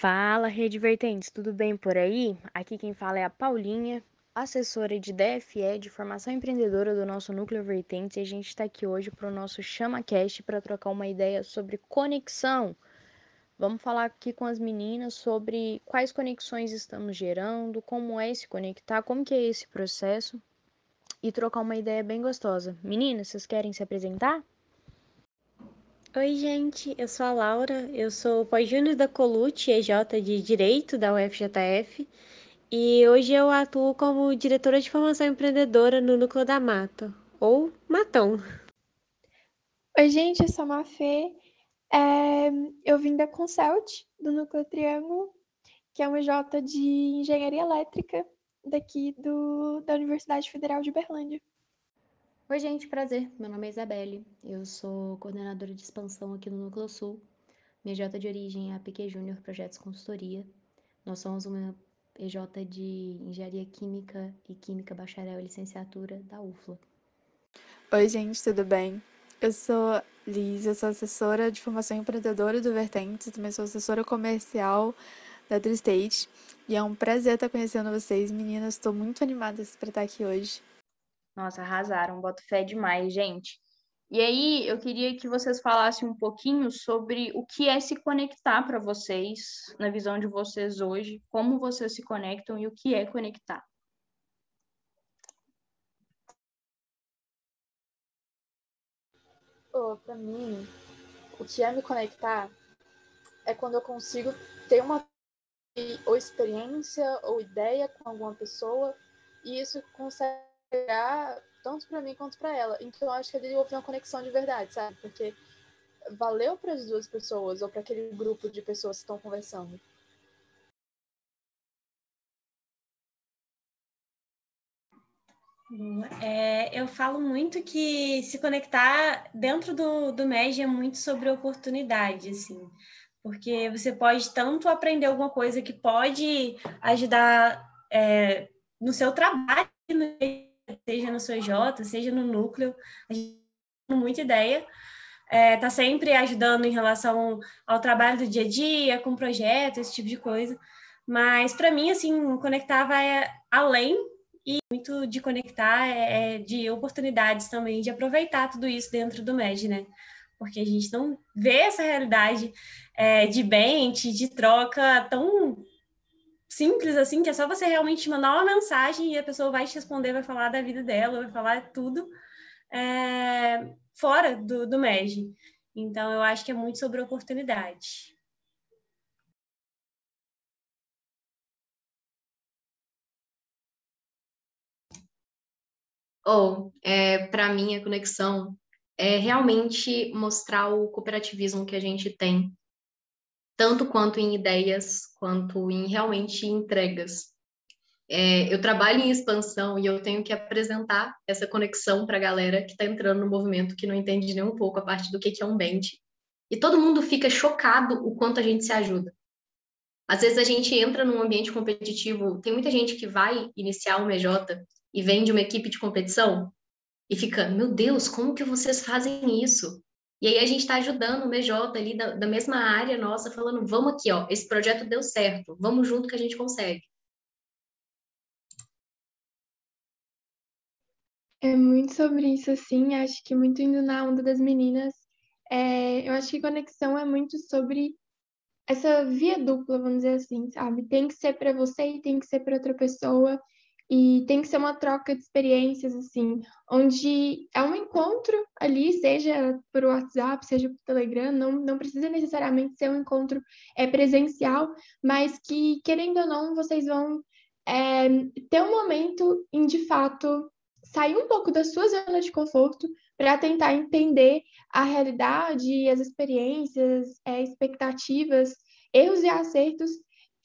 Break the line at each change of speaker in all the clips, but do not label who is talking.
Fala, Rede Vertentes, tudo bem por aí? Aqui quem fala é a Paulinha, assessora de DFE, de formação empreendedora do nosso Núcleo Vertentes, e a gente está aqui hoje para o nosso ChamaCast para trocar uma ideia sobre conexão. Vamos falar aqui com as meninas sobre quais conexões estamos gerando, como é se conectar, como que é esse processo e trocar uma ideia bem gostosa. Meninas, vocês querem se apresentar?
Oi, gente, eu sou a Laura, eu sou pós-júnior da Colute, EJ de Direito da UFJF, e hoje eu atuo como diretora de formação empreendedora no Núcleo da Mata, ou Matão.
Oi, gente, eu sou a Mafê, é, eu vim da Consult, do Núcleo Triângulo, que é um EJ de Engenharia Elétrica daqui do, da Universidade Federal de Berlândia.
Oi, gente, prazer. Meu nome é Isabelle. Eu sou coordenadora de expansão aqui no Núcleo Sul. Minha EJ de origem é a PQ Júnior Projetos Consultoria. Nós somos uma EJ de Engenharia Química e Química Bacharel e Licenciatura da UFLA.
Oi, gente, tudo bem? Eu sou Liz, eu sou assessora de formação empreendedora do Vertentes, também sou assessora comercial da Tristate. E é um prazer estar conhecendo vocês, meninas. Estou muito animada para estar aqui hoje.
Nossa, arrasaram, boto fé demais, gente. E aí, eu queria que vocês falassem um pouquinho sobre o que é se conectar para vocês, na visão de vocês hoje, como vocês se conectam e o que é conectar.
Oh, para mim, o que é me conectar é quando eu consigo ter uma ou experiência ou ideia com alguma pessoa e isso consegue chegar tanto para mim quanto para ela. Então acho que ali houve uma conexão de verdade, sabe? Porque valeu para as duas pessoas ou para aquele grupo de pessoas que estão conversando.
É, eu falo muito que se conectar dentro do, do MEG é muito sobre oportunidade, assim, porque você pode tanto aprender alguma coisa que pode ajudar é, no seu trabalho, né? Seja no seu J, seja no núcleo, a gente tem muita ideia. É, tá sempre ajudando em relação ao trabalho do dia a dia, com projetos, esse tipo de coisa. Mas para mim, assim, conectar vai além e muito de conectar é, é, de oportunidades também, de aproveitar tudo isso dentro do MED, né? Porque a gente não vê essa realidade é, de bench, de troca tão simples assim, que é só você realmente mandar uma mensagem e a pessoa vai te responder, vai falar da vida dela, vai falar tudo é, fora do, do MEG. Então, eu acho que é muito sobre oportunidade.
Ou, oh, é, para mim, a conexão é realmente mostrar o cooperativismo que a gente tem tanto quanto em ideias, quanto em realmente entregas. É, eu trabalho em expansão e eu tenho que apresentar essa conexão para a galera que está entrando no movimento, que não entende nem um pouco a parte do que, que é um bend. E todo mundo fica chocado o quanto a gente se ajuda. Às vezes a gente entra num ambiente competitivo, tem muita gente que vai iniciar uma EJ e vem de uma equipe de competição e fica, meu Deus, como que vocês fazem isso? E aí a gente está ajudando o BJ ali da, da, mesma área nossa, falando, vamos aqui, ó, esse projeto deu certo, vamos junto que a gente consegue.
É muito sobre isso, assim, acho que muito indo na onda das meninas. É, eu acho que conexão é muito sobre essa via dupla, vamos dizer assim, sabe? Tem que ser para você e tem que ser para outra pessoa. E tem que ser uma troca de experiências, assim, onde é um encontro ali, seja por WhatsApp, seja por Telegram, não, não precisa necessariamente ser um encontro é, presencial, mas que, querendo ou não, vocês vão é, ter um momento em, de fato, sair um pouco da sua zona de conforto para tentar entender a realidade, as experiências, é, expectativas, erros e acertos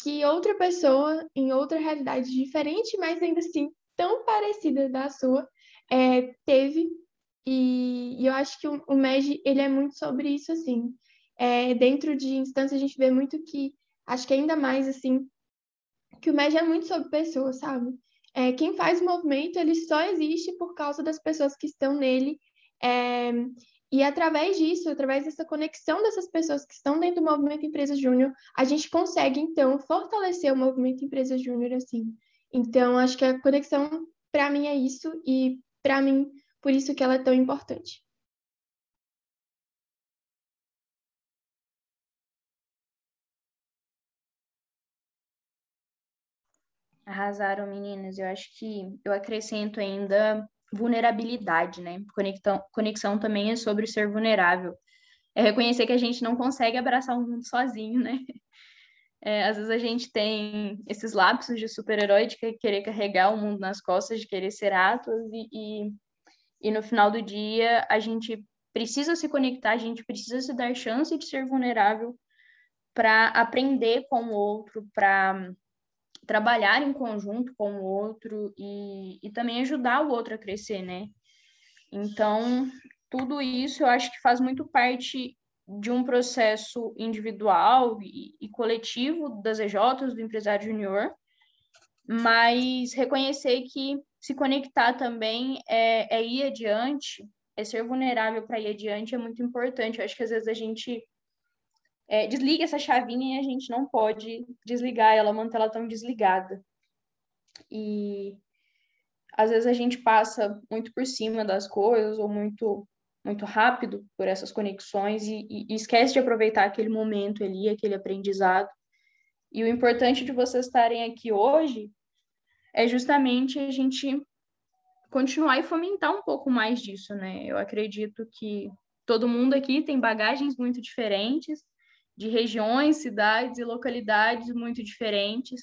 que outra pessoa, em outra realidade diferente, mas ainda assim tão parecida da sua, é, teve. E, e, eu acho que o, o MEG, ele é muito sobre isso, assim. É, dentro de instância, a gente vê muito que, acho que ainda mais, assim, que o MEG é muito sobre pessoas, sabe? É, quem faz o movimento, ele só existe por causa das pessoas que estão nele. E através disso, através dessa conexão dessas pessoas que estão dentro do movimento Empresa Júnior, a gente consegue, então, fortalecer o movimento Empresa Júnior assim. Então, acho que a conexão, para mim, é isso, e para mim, por isso que ela é tão importante.
Arrasaram, meninas. Eu acho que eu acrescento ainda vulnerabilidade, né? Conexão, conexão também é sobre ser vulnerável. É reconhecer que a gente não consegue abraçar o mundo sozinho, né? É, às vezes a gente tem esses lapsos de super-herói de querer carregar o mundo nas costas, de querer ser Atlas, e, e, e no final do dia a gente precisa se conectar, a gente precisa se dar chance de ser vulnerável para aprender com o outro, para trabalhar em conjunto com o outro e, e também ajudar o outro a crescer, né? Então, tudo isso eu acho que faz muito parte de um processo individual e, e coletivo das EJs, do empresário junior, mas reconhecer que se conectar também é, é ir adiante, é ser vulnerável para ir adiante é muito importante. Eu acho que às vezes a gente é, desliga essa chavinha e a gente não pode desligar ela, manter ela tão desligada. E às vezes a gente passa muito por cima das coisas ou muito muito rápido por essas conexões e, e, esquece de aproveitar aquele momento ali, aquele aprendizado. E o importante de vocês estarem aqui hoje é justamente a gente continuar e fomentar um pouco mais disso, né? Eu acredito que todo mundo aqui tem bagagens muito diferentes, de regiões, cidades e localidades muito diferentes.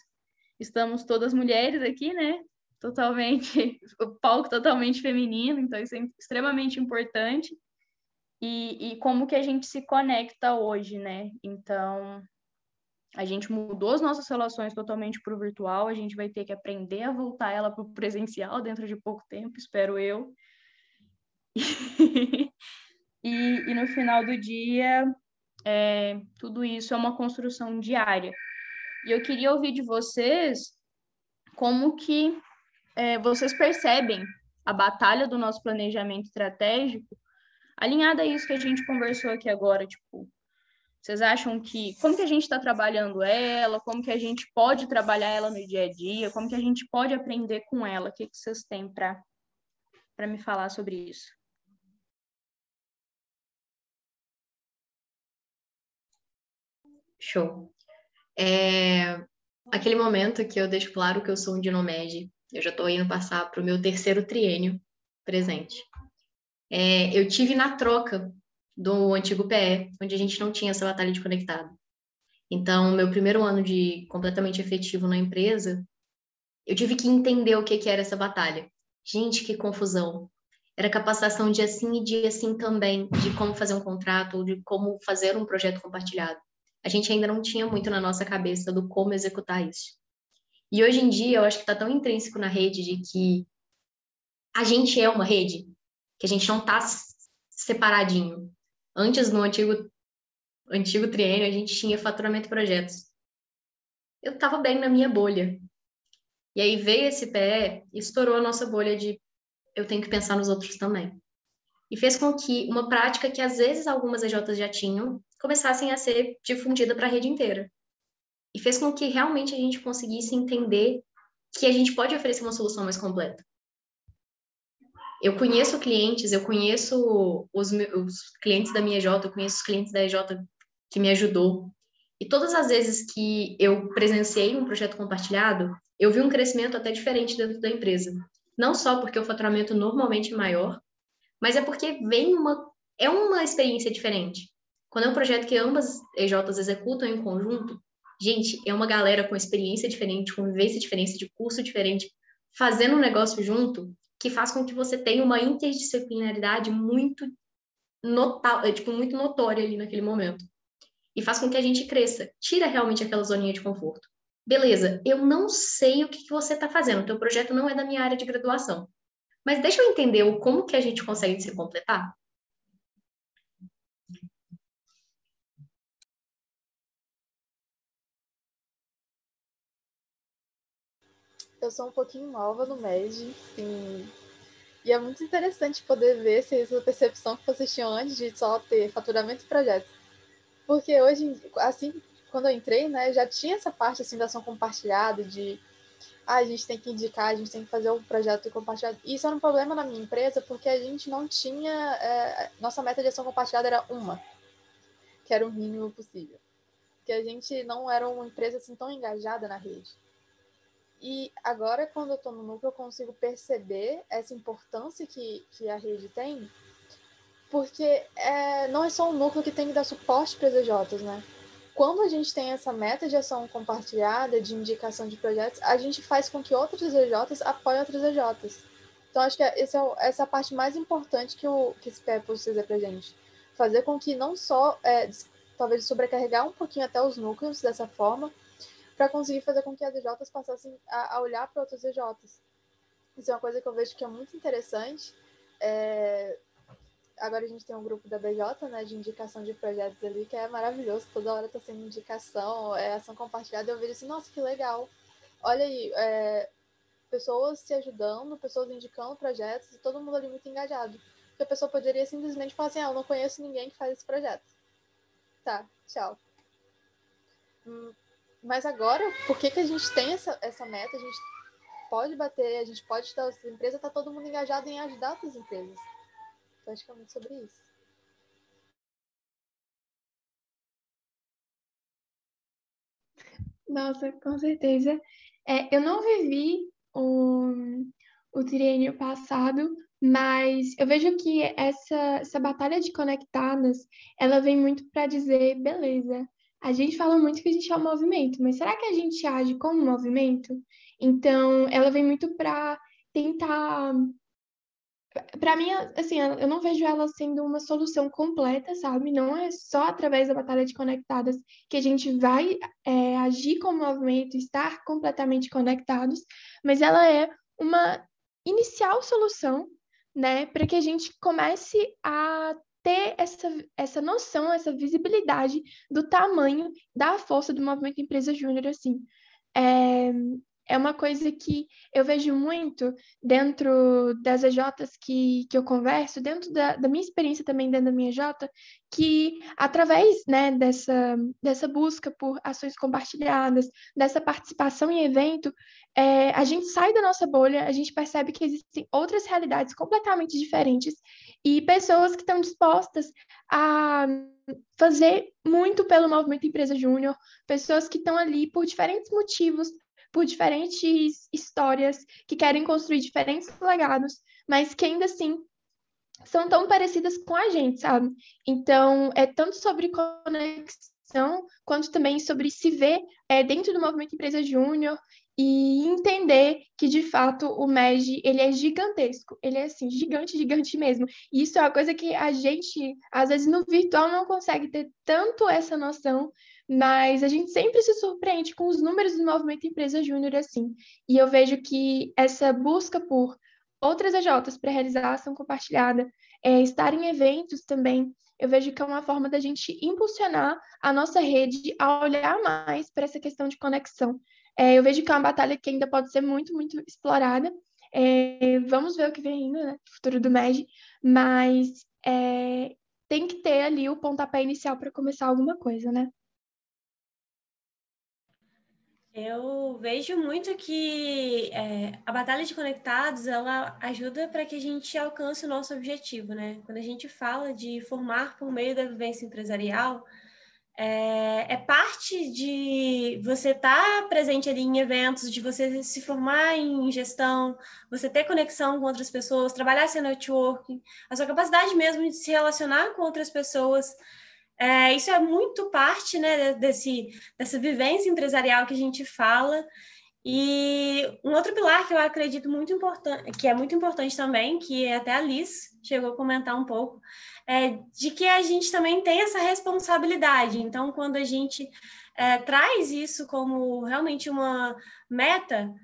Estamos todas mulheres aqui, né? Totalmente, o palco totalmente feminino, então isso é extremamente importante. E, e como que a gente se conecta hoje, né? Então, a gente mudou as nossas relações totalmente para o virtual, a gente vai ter que aprender a voltar ela para o presencial dentro de pouco tempo, espero eu. e, e no final do dia, é, tudo isso é uma construção diária. E eu queria ouvir de vocês como que é, vocês percebem a batalha do nosso planejamento estratégico alinhada a isso que a gente conversou aqui agora, tipo, vocês acham que como que a gente está trabalhando ela, como que a gente pode trabalhar ela no dia a dia, como que a gente pode aprender com ela? O que, que vocês têm para para me falar sobre isso?
Show. É, aquele momento que eu deixo claro que eu sou um dinomed, eu já estou indo passar para o meu terceiro triênio presente. É, eu tive na troca do antigo PE, onde a gente não tinha essa batalha de conectado. Então, meu primeiro ano de completamente efetivo na empresa, eu tive que entender o que, que era essa batalha. Gente, que confusão. Era capacitação dia sim e dia sim também, de como fazer um contrato, de como fazer um projeto compartilhado a gente ainda não tinha muito na nossa cabeça do como executar isso. E hoje em dia, eu acho que está tão intrínseco na rede de que a gente é uma rede, que a gente não está separadinho. Antes, no antigo, antigo triênio, a gente tinha faturamento e projetos. Eu estava bem na minha bolha. E aí veio esse PE e estourou a nossa bolha de eu tenho que pensar nos outros também. E fez com que uma prática que às vezes algumas EJs já tinham, começassem a ser difundida para a rede inteira. E fez com que realmente a gente conseguisse entender que a gente pode oferecer uma solução mais completa. Eu conheço clientes, eu conheço os, os clientes da minha EJ, eu conheço os clientes da EJ que me ajudou. E todas as vezes que eu presenciei um projeto compartilhado, eu vi um crescimento até diferente dentro da empresa. Não só porque o faturamento normalmente é maior, mas é porque vem uma é uma experiência diferente. Quando é um projeto que ambas EJs executam em conjunto, gente, é uma galera com experiência diferente, com vivência diferente, de curso diferente, fazendo um negócio junto, que faz com que você tenha uma interdisciplinaridade muito notável, é, tipo, muito notória ali naquele momento. E faz com que a gente cresça, tira realmente aquela zoninha de conforto. Beleza, eu não sei o que, que você está fazendo, o teu projeto não é da minha área de graduação. Mas deixa eu entender o como que a gente consegue se completar.
Eu sou um pouquinho nova no MED, sim. E é muito interessante poder ver se essa percepção que vocês tinham antes de só ter faturamento e projetos. Porque hoje, assim, quando eu entrei, né, já tinha essa parte assim da ação compartilhada, de ah, a gente tem que indicar, a gente tem que fazer um projeto compartilhado. E isso era um problema na minha empresa, porque a gente não tinha. É, nossa meta de ação compartilhada era uma, que era o mínimo possível. Porque a gente não era uma empresa assim tão engajada na rede. E agora, quando eu estou no núcleo, eu consigo perceber essa importância que, que a rede tem, porque é, não é só um núcleo que tem que dar suporte para as EJs, né? Quando a gente tem essa meta de ação compartilhada, de indicação de projetos, a gente faz com que outros EJs apoiem outros EJs. Então, acho que essa é, essa é a parte mais importante que, o, que esse PEP precisa para a gente. Fazer com que não só, é, talvez, sobrecarregar um pouquinho até os núcleos dessa forma, para conseguir fazer com que as EJs passassem a, a olhar para outros EJs. Isso é uma coisa que eu vejo que é muito interessante. É... Agora a gente tem um grupo da BJ, né, de indicação de projetos ali, que é maravilhoso, toda hora está sendo indicação, é ação compartilhada, eu vejo assim, nossa, que legal. Olha aí, é... pessoas se ajudando, pessoas indicando projetos, e todo mundo ali muito engajado. Porque a pessoa poderia simplesmente falar assim, ah, eu não conheço ninguém que faz esse projeto. Tá, tchau. Mas agora, por que, que a gente tem essa, essa meta? A gente pode bater, a gente pode estar, as empresas, está todo mundo engajado em ajudar outras empresas. Que é sobre isso.
Nossa, com certeza. É, eu não vivi o, o triênio passado, mas eu vejo que essa, essa batalha de conectadas, ela vem muito para dizer, beleza, a gente fala muito que a gente é um movimento, mas será que a gente age como um movimento? Então, ela vem muito para tentar. Para mim, assim, eu não vejo ela sendo uma solução completa, sabe? Não é só através da Batalha de Conectadas que a gente vai é, agir como movimento, estar completamente conectados, mas ela é uma inicial solução, né, para que a gente comece a ter essa, essa noção, essa visibilidade do tamanho da força do movimento Empresa Júnior, assim. É, é uma coisa que eu vejo muito dentro das EJs que, que eu converso, dentro da, da minha experiência também dentro da minha EJ, que através né, dessa, dessa busca por ações compartilhadas, dessa participação em evento, é, a gente sai da nossa bolha, a gente percebe que existem outras realidades completamente diferentes e pessoas que estão dispostas a fazer muito pelo movimento Empresa Júnior, pessoas que estão ali por diferentes motivos, por diferentes histórias, que querem construir diferentes legados, mas que ainda assim são tão parecidas com a gente, sabe? Então, é tanto sobre conexão, quanto também sobre se ver é, dentro do movimento Empresa Júnior e entender que, de fato, o MEG, ele é gigantesco. Ele é, assim, gigante, gigante mesmo. E isso é uma coisa que a gente, às vezes, no virtual não consegue ter tanto essa noção, mas a gente sempre se surpreende com os números do movimento Empresa Júnior assim. E eu vejo que essa busca por outras EJs para realizar ação compartilhada, é, estar em eventos também, eu vejo que é uma forma da gente impulsionar a nossa rede a olhar mais para essa questão de conexão. É, eu vejo que é uma batalha que ainda pode ser muito, muito explorada. É, vamos ver o que vem ainda, né? Futuro do MED, mas é, tem que ter ali o pontapé inicial para começar alguma coisa, né?
Eu vejo muito que é, a batalha de conectados ela ajuda para que a gente alcance o nosso objetivo, né? Quando a gente fala de formar por meio da vivência empresarial, é, é parte de você estar tá presente ali em eventos, de você se formar em gestão, você ter conexão com outras pessoas, trabalhar seu networking, a sua capacidade mesmo de se relacionar com outras pessoas. É, isso é muito parte né, desse, dessa vivência empresarial que a gente fala. E um outro pilar que eu acredito muito importante, que é muito importante também, que até a Liz chegou a comentar um pouco, é de que a gente também tem essa responsabilidade. Então, quando a gente é, traz isso como realmente uma meta,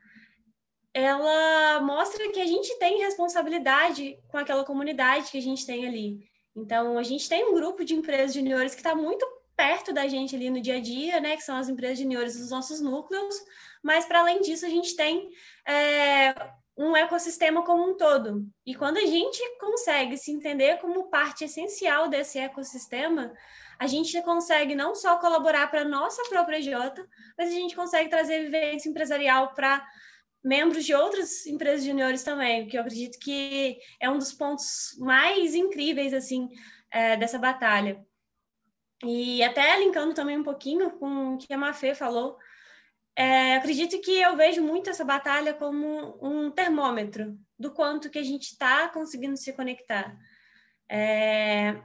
ela mostra que a gente tem responsabilidade com aquela comunidade que a gente tem ali. Então, a gente tem um grupo de empresas juniores que está muito perto da gente ali no dia a dia, né? Que são as empresas juniores dos nossos núcleos. Mas, para além disso, a gente tem é, um ecossistema como um todo. E quando a gente consegue se entender como parte essencial desse ecossistema, a gente consegue não só colaborar para a nossa própria J, mas a gente consegue trazer vivência empresarial para membros de outras empresas juniores também, que eu acredito que é um dos pontos mais incríveis assim é, dessa batalha. E até linkando também um pouquinho com o que a Mafê falou, é, acredito que eu vejo muito essa batalha como um termômetro do quanto que a gente está conseguindo se conectar. É,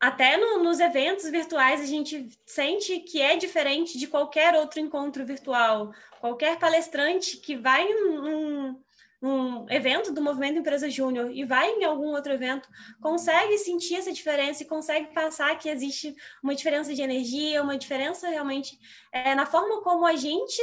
até no, nos eventos virtuais a gente sente que é diferente de qualquer outro encontro virtual. Qualquer palestrante que vai num, num evento do Movimento Empresa Júnior e vai em algum outro evento, consegue sentir essa diferença e consegue passar que existe uma diferença de energia, uma diferença realmente é, na forma como a gente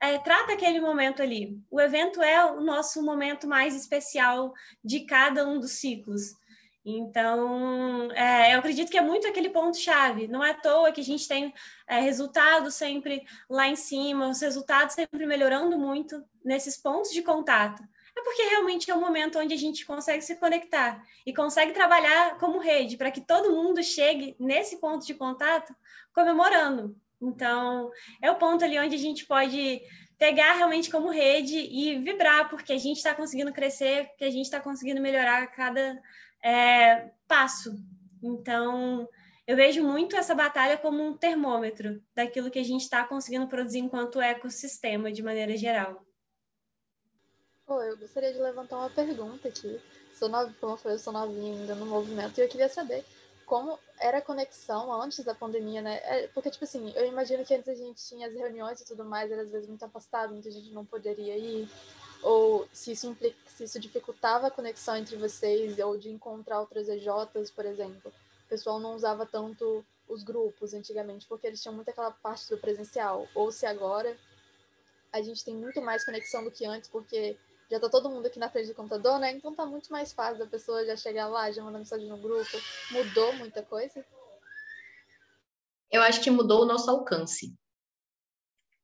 é, trata aquele momento ali. O evento é o nosso momento mais especial de cada um dos ciclos. Então, é, eu acredito que é muito aquele ponto-chave. Não é à toa que a gente tem é, resultados sempre lá em cima, os resultados sempre melhorando muito nesses pontos de contato. É porque realmente é um momento onde a gente consegue se conectar e consegue trabalhar como rede para que todo mundo chegue nesse ponto de contato comemorando. Então, é o ponto ali onde a gente pode pegar realmente como rede e vibrar, porque a gente está conseguindo crescer, porque a gente está conseguindo melhorar a cada é, passo. Então, eu vejo muito essa batalha como um termômetro daquilo que a gente está conseguindo produzir enquanto ecossistema, de maneira geral.
Pô, eu gostaria de levantar uma pergunta aqui. Sou nova, como eu falei, eu sou novinha ainda no movimento e eu queria saber como era a conexão antes da pandemia, né? É, porque, tipo assim, eu imagino que antes a gente tinha as reuniões e tudo mais, era às vezes muito afastado, muita gente não poderia ir ou se isso, implica, se isso dificultava a conexão entre vocês, ou de encontrar outras EJs, por exemplo. O pessoal não usava tanto os grupos antigamente, porque eles tinham muito aquela parte do presencial. Ou se agora a gente tem muito mais conexão do que antes, porque já tá todo mundo aqui na frente do computador, né? Então tá muito mais fácil a pessoa já chegar lá, já mandar mensagem no grupo. Mudou muita coisa?
Eu acho que mudou o nosso alcance.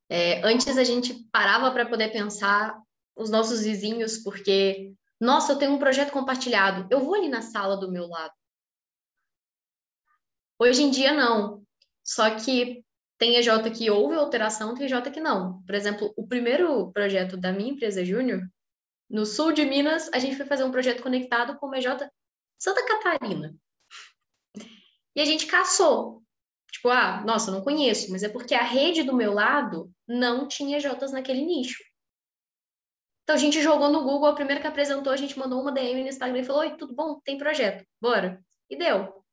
É, antes a gente parava para poder pensar os nossos vizinhos, porque, nossa, eu tenho um projeto compartilhado, eu vou ali na sala do meu lado. Hoje em dia, não. Só que tem EJ que houve alteração, tem EJ que não. Por exemplo, o primeiro projeto da minha empresa Júnior, no sul de Minas, a gente foi fazer um projeto conectado com o EJ Santa Catarina. E a gente caçou. Tipo, ah, nossa, não conheço, mas é porque a rede do meu lado não tinha EJs naquele nicho. Então a gente jogou no Google, a primeira que apresentou, a gente mandou uma DM no Instagram e falou: Oi, tudo bom? Tem projeto, bora. E deu.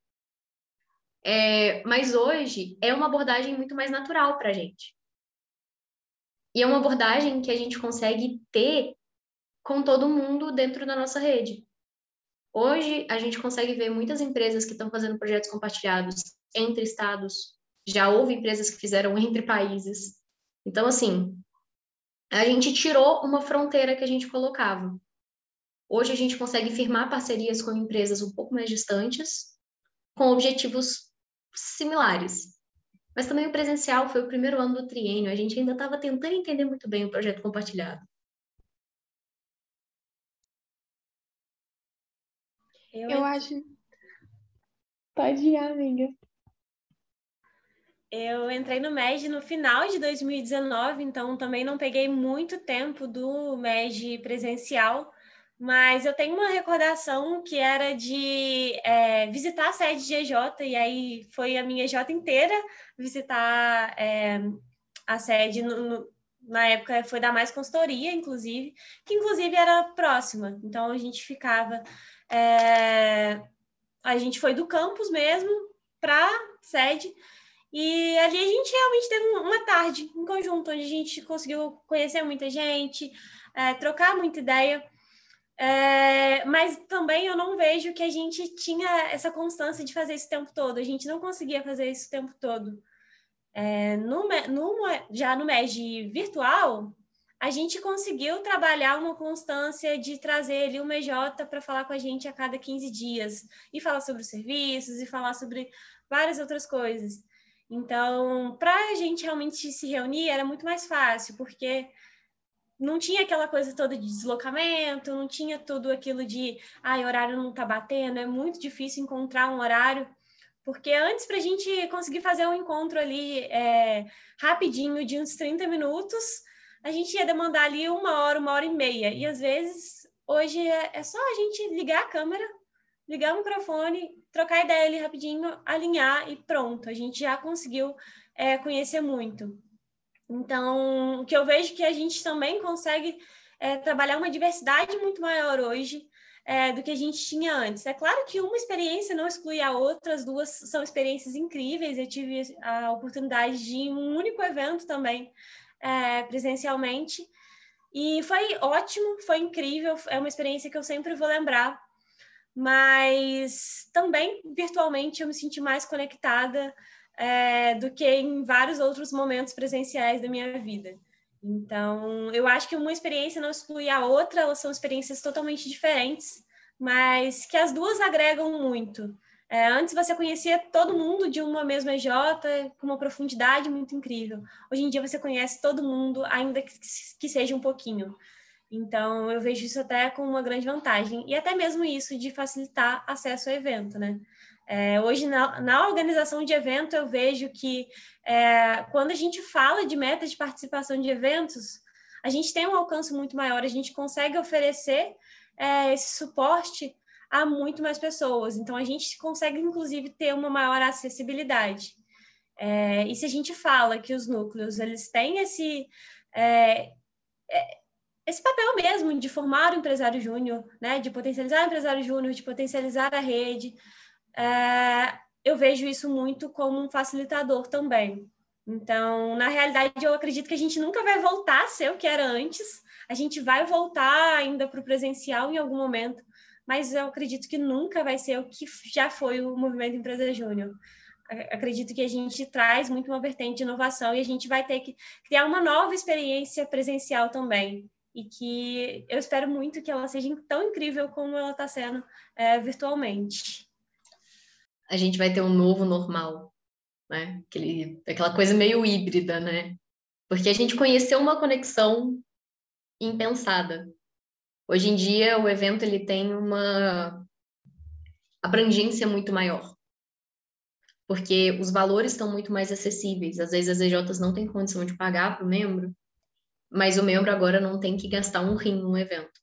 É, mas hoje é uma abordagem muito mais natural para a gente. E é uma abordagem que a gente consegue ter com todo mundo dentro da nossa rede. Hoje, a gente consegue ver muitas empresas que estão fazendo projetos compartilhados entre estados, já houve empresas que fizeram entre países. Então, assim, a gente tirou uma fronteira que a gente colocava. Hoje a gente consegue firmar parcerias com empresas um pouco mais distantes, com objetivos similares. Mas também o presencial foi o primeiro ano do triênio, a gente ainda estava tentando entender muito bem o projeto compartilhado.
Eu, Eu acho. Pode ir, amiga.
Eu entrei no MED no final de 2019, então também não peguei muito tempo do MED presencial, mas eu tenho uma recordação que era de é, visitar a sede de EJ, e aí foi a minha EJ inteira visitar é, a sede no, no, na época foi da Mais Consultoria, inclusive, que inclusive era próxima, então a gente ficava. É, a gente foi do campus mesmo para sede e ali a gente realmente teve uma tarde em conjunto, onde a gente conseguiu conhecer muita gente, é, trocar muita ideia. É, mas também eu não vejo que a gente tinha essa constância de fazer isso o tempo todo. A gente não conseguia fazer isso o tempo todo. É, no, no, já no MEG virtual, a gente conseguiu trabalhar uma constância de trazer ele uma EJ para falar com a gente a cada 15 dias e falar sobre os serviços e falar sobre várias outras coisas. Então, para a gente realmente se reunir era muito mais fácil, porque não tinha aquela coisa toda de deslocamento, não tinha tudo aquilo de, ai, ah, horário não tá batendo, é muito difícil encontrar um horário, porque antes para a gente conseguir fazer um encontro ali é, rapidinho, de uns 30 minutos, a gente ia demandar ali uma hora, uma hora e meia, e às vezes, hoje é, é só a gente ligar a câmera, ligar o microfone, trocar ideia ali rapidinho, alinhar e pronto, a gente já conseguiu é, conhecer muito. Então, o que eu vejo que a gente também consegue é, trabalhar uma diversidade muito maior hoje é, do que a gente tinha antes. É claro que uma experiência não exclui a outra, as duas são experiências incríveis. Eu tive a oportunidade de ir em um único evento também, é, presencialmente, e foi ótimo, foi incrível, é uma experiência que eu sempre vou lembrar. Mas também virtualmente eu me senti mais conectada é, do que em vários outros momentos presenciais da minha vida. Então, eu acho que uma experiência não exclui a outra, elas são experiências totalmente diferentes, mas que as duas agregam muito. É, antes você conhecia todo mundo de uma mesma EJ com uma profundidade muito incrível. Hoje em dia você conhece todo mundo, ainda que, que seja um pouquinho. Então, eu vejo isso até como uma grande vantagem. E até mesmo isso de facilitar acesso ao evento, né? É, hoje, na, na, organização de evento, eu vejo que é, quando a gente fala de metas de participação de eventos, a gente tem um alcance muito maior, a gente consegue oferecer é, esse suporte a muito mais pessoas. Então, a gente consegue, inclusive, ter uma maior acessibilidade. É, e se a gente fala que os núcleos eles têm esse é, é, esse papel mesmo de formar o empresário júnior, né, de potencializar o empresário júnior, de potencializar a rede, é, eu vejo isso muito como um facilitador também. Então, na realidade, eu acredito que a gente nunca vai voltar a ser o que era antes. A gente vai voltar ainda para o presencial em algum momento, mas eu acredito que nunca vai ser o que já foi o movimento Empresa Júnior. Acredito que a gente traz muito uma vertente de inovação e a gente vai ter que criar uma nova experiência presencial também. E que eu espero muito que ela seja tão incrível como ela está sendo é, virtualmente
a gente vai ter um novo normal, né? Aquele, aquela coisa meio híbrida, né? Porque a gente conheceu uma conexão impensada. Hoje em dia, o evento ele tem uma abrangência muito maior. Porque os valores estão muito mais acessíveis. Às vezes as EJs não têm condição de pagar para o membro, mas o membro agora não tem que gastar um rim no evento.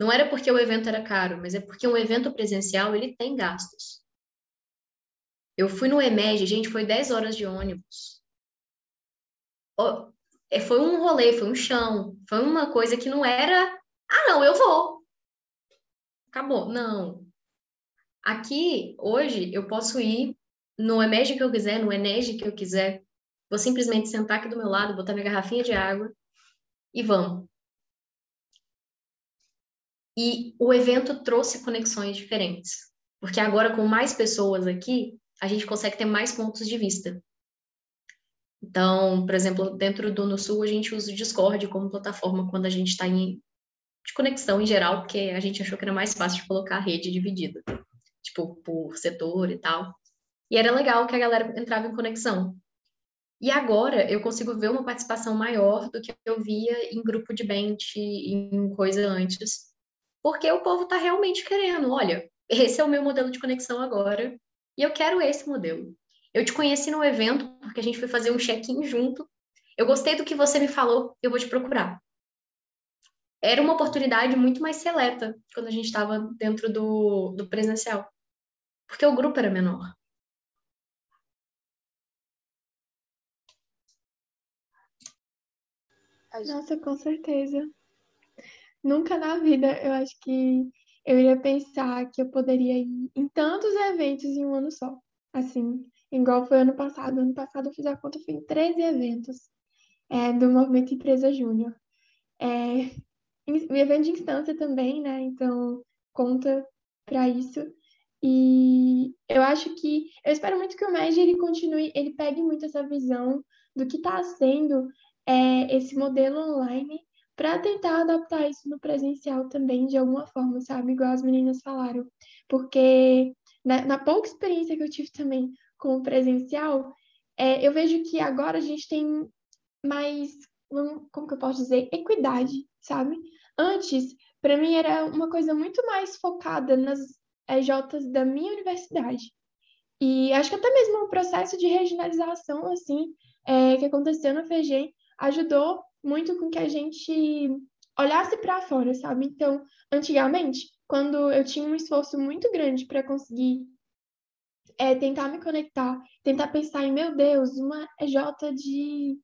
Não era porque o evento era caro, mas é porque um evento presencial ele tem gastos. Eu fui no EMEG, gente, foi 10 horas de ônibus. É, foi um rolê, foi um chão, foi uma coisa que não era, ah, não, eu vou. Acabou. Não. Aqui, hoje, eu posso ir no EMEG que eu quiser, no ENEG que eu quiser. Vou simplesmente sentar aqui do meu lado, botar minha garrafinha de água e vamos. E o evento trouxe conexões diferentes. Porque agora, com mais pessoas aqui, a gente consegue ter mais pontos de vista. Então, por exemplo, dentro do No Sul, a gente usa o Discord como plataforma quando a gente está em de conexão em geral, porque a gente achou que era mais fácil de colocar a rede dividida, tipo, por setor e tal. E era legal que a galera entrava em conexão. E agora eu consigo ver uma participação maior do que eu via em grupo de bench, em coisa antes. Porque o povo está realmente querendo, olha, esse é o meu modelo de conexão agora, e eu quero esse modelo. Eu te conheci no evento, porque a gente foi fazer um check-in junto. Eu gostei do que você me falou, eu vou te procurar. Era uma oportunidade muito mais seleta quando a gente estava dentro do, do presencial, porque o grupo era menor.
Nossa, com certeza. Nunca na vida eu acho que eu iria pensar que eu poderia ir em tantos eventos em um ano só. Assim, igual foi ano passado. Ano passado eu fiz a conta, fui em 13 eventos é, do Movimento Empresa Júnior. É, o evento de instância também, né? Então, conta para isso. E eu acho que, eu espero muito que o MEG ele continue, ele pegue muito essa visão do que está sendo é, esse modelo online para tentar adaptar isso no presencial também de alguma forma, sabe? Igual as meninas falaram. Porque na, na pouca experiência que eu tive também com o presencial, é, eu vejo que agora a gente tem mais como que eu posso dizer, equidade, sabe? Antes, para mim era uma coisa muito mais focada nas EJs da minha universidade. E acho que até mesmo o processo de regionalização, assim, é, que aconteceu no FEGEM, ajudou muito com que a gente olhasse para fora, sabe? Então, antigamente, quando eu tinha um esforço muito grande para conseguir é, tentar me conectar, tentar pensar em, meu Deus, uma EJ de,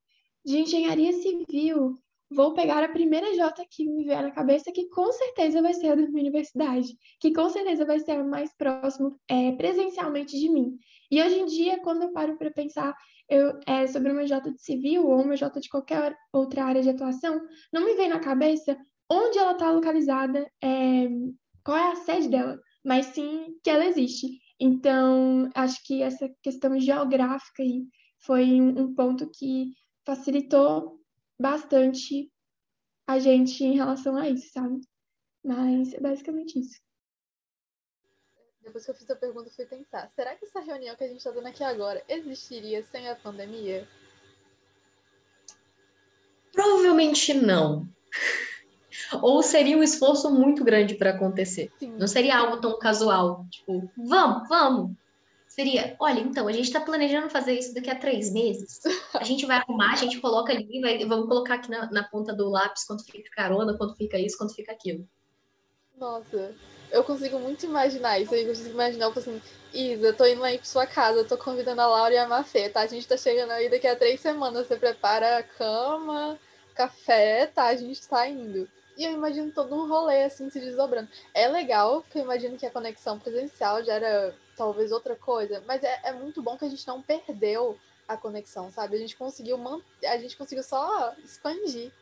de engenharia civil, vou pegar a primeira J que me vier na cabeça, que com certeza vai ser a da minha universidade, que com certeza vai ser a mais próximo é, presencialmente de mim. E hoje em dia, quando eu paro para pensar eu, é, sobre uma J de civil ou uma J de qualquer outra área de atuação, não me vem na cabeça onde ela está localizada, é, qual é a sede dela, mas sim que ela existe. Então, acho que essa questão geográfica aí foi um ponto que facilitou bastante a gente em relação a isso, sabe? Mas é basicamente isso.
Depois que eu fiz a pergunta, fui pensar: será que essa reunião que a gente está dando aqui agora existiria sem a pandemia?
Provavelmente não. Ou seria um esforço muito grande para acontecer. Sim. Não seria algo tão casual. Tipo, vamos, vamos. Seria, olha, então, a gente está planejando fazer isso daqui a três meses. A gente vai arrumar, a gente coloca ali, vai, vamos colocar aqui na, na ponta do lápis quanto fica carona, quanto fica isso, quanto fica aquilo.
Nossa, eu consigo muito imaginar isso. Eu consigo imaginar, tipo assim, Isa, tô indo aí pra sua casa, tô convidando a Laura e a Mafê, tá? A gente tá chegando aí daqui a três semanas. Você prepara a cama, café, tá? A gente tá indo. E eu imagino todo um rolê assim se desdobrando. É legal, que eu imagino que a conexão presencial já era talvez outra coisa, mas é, é muito bom que a gente não perdeu a conexão, sabe? A gente conseguiu manter, a gente conseguiu só expandir.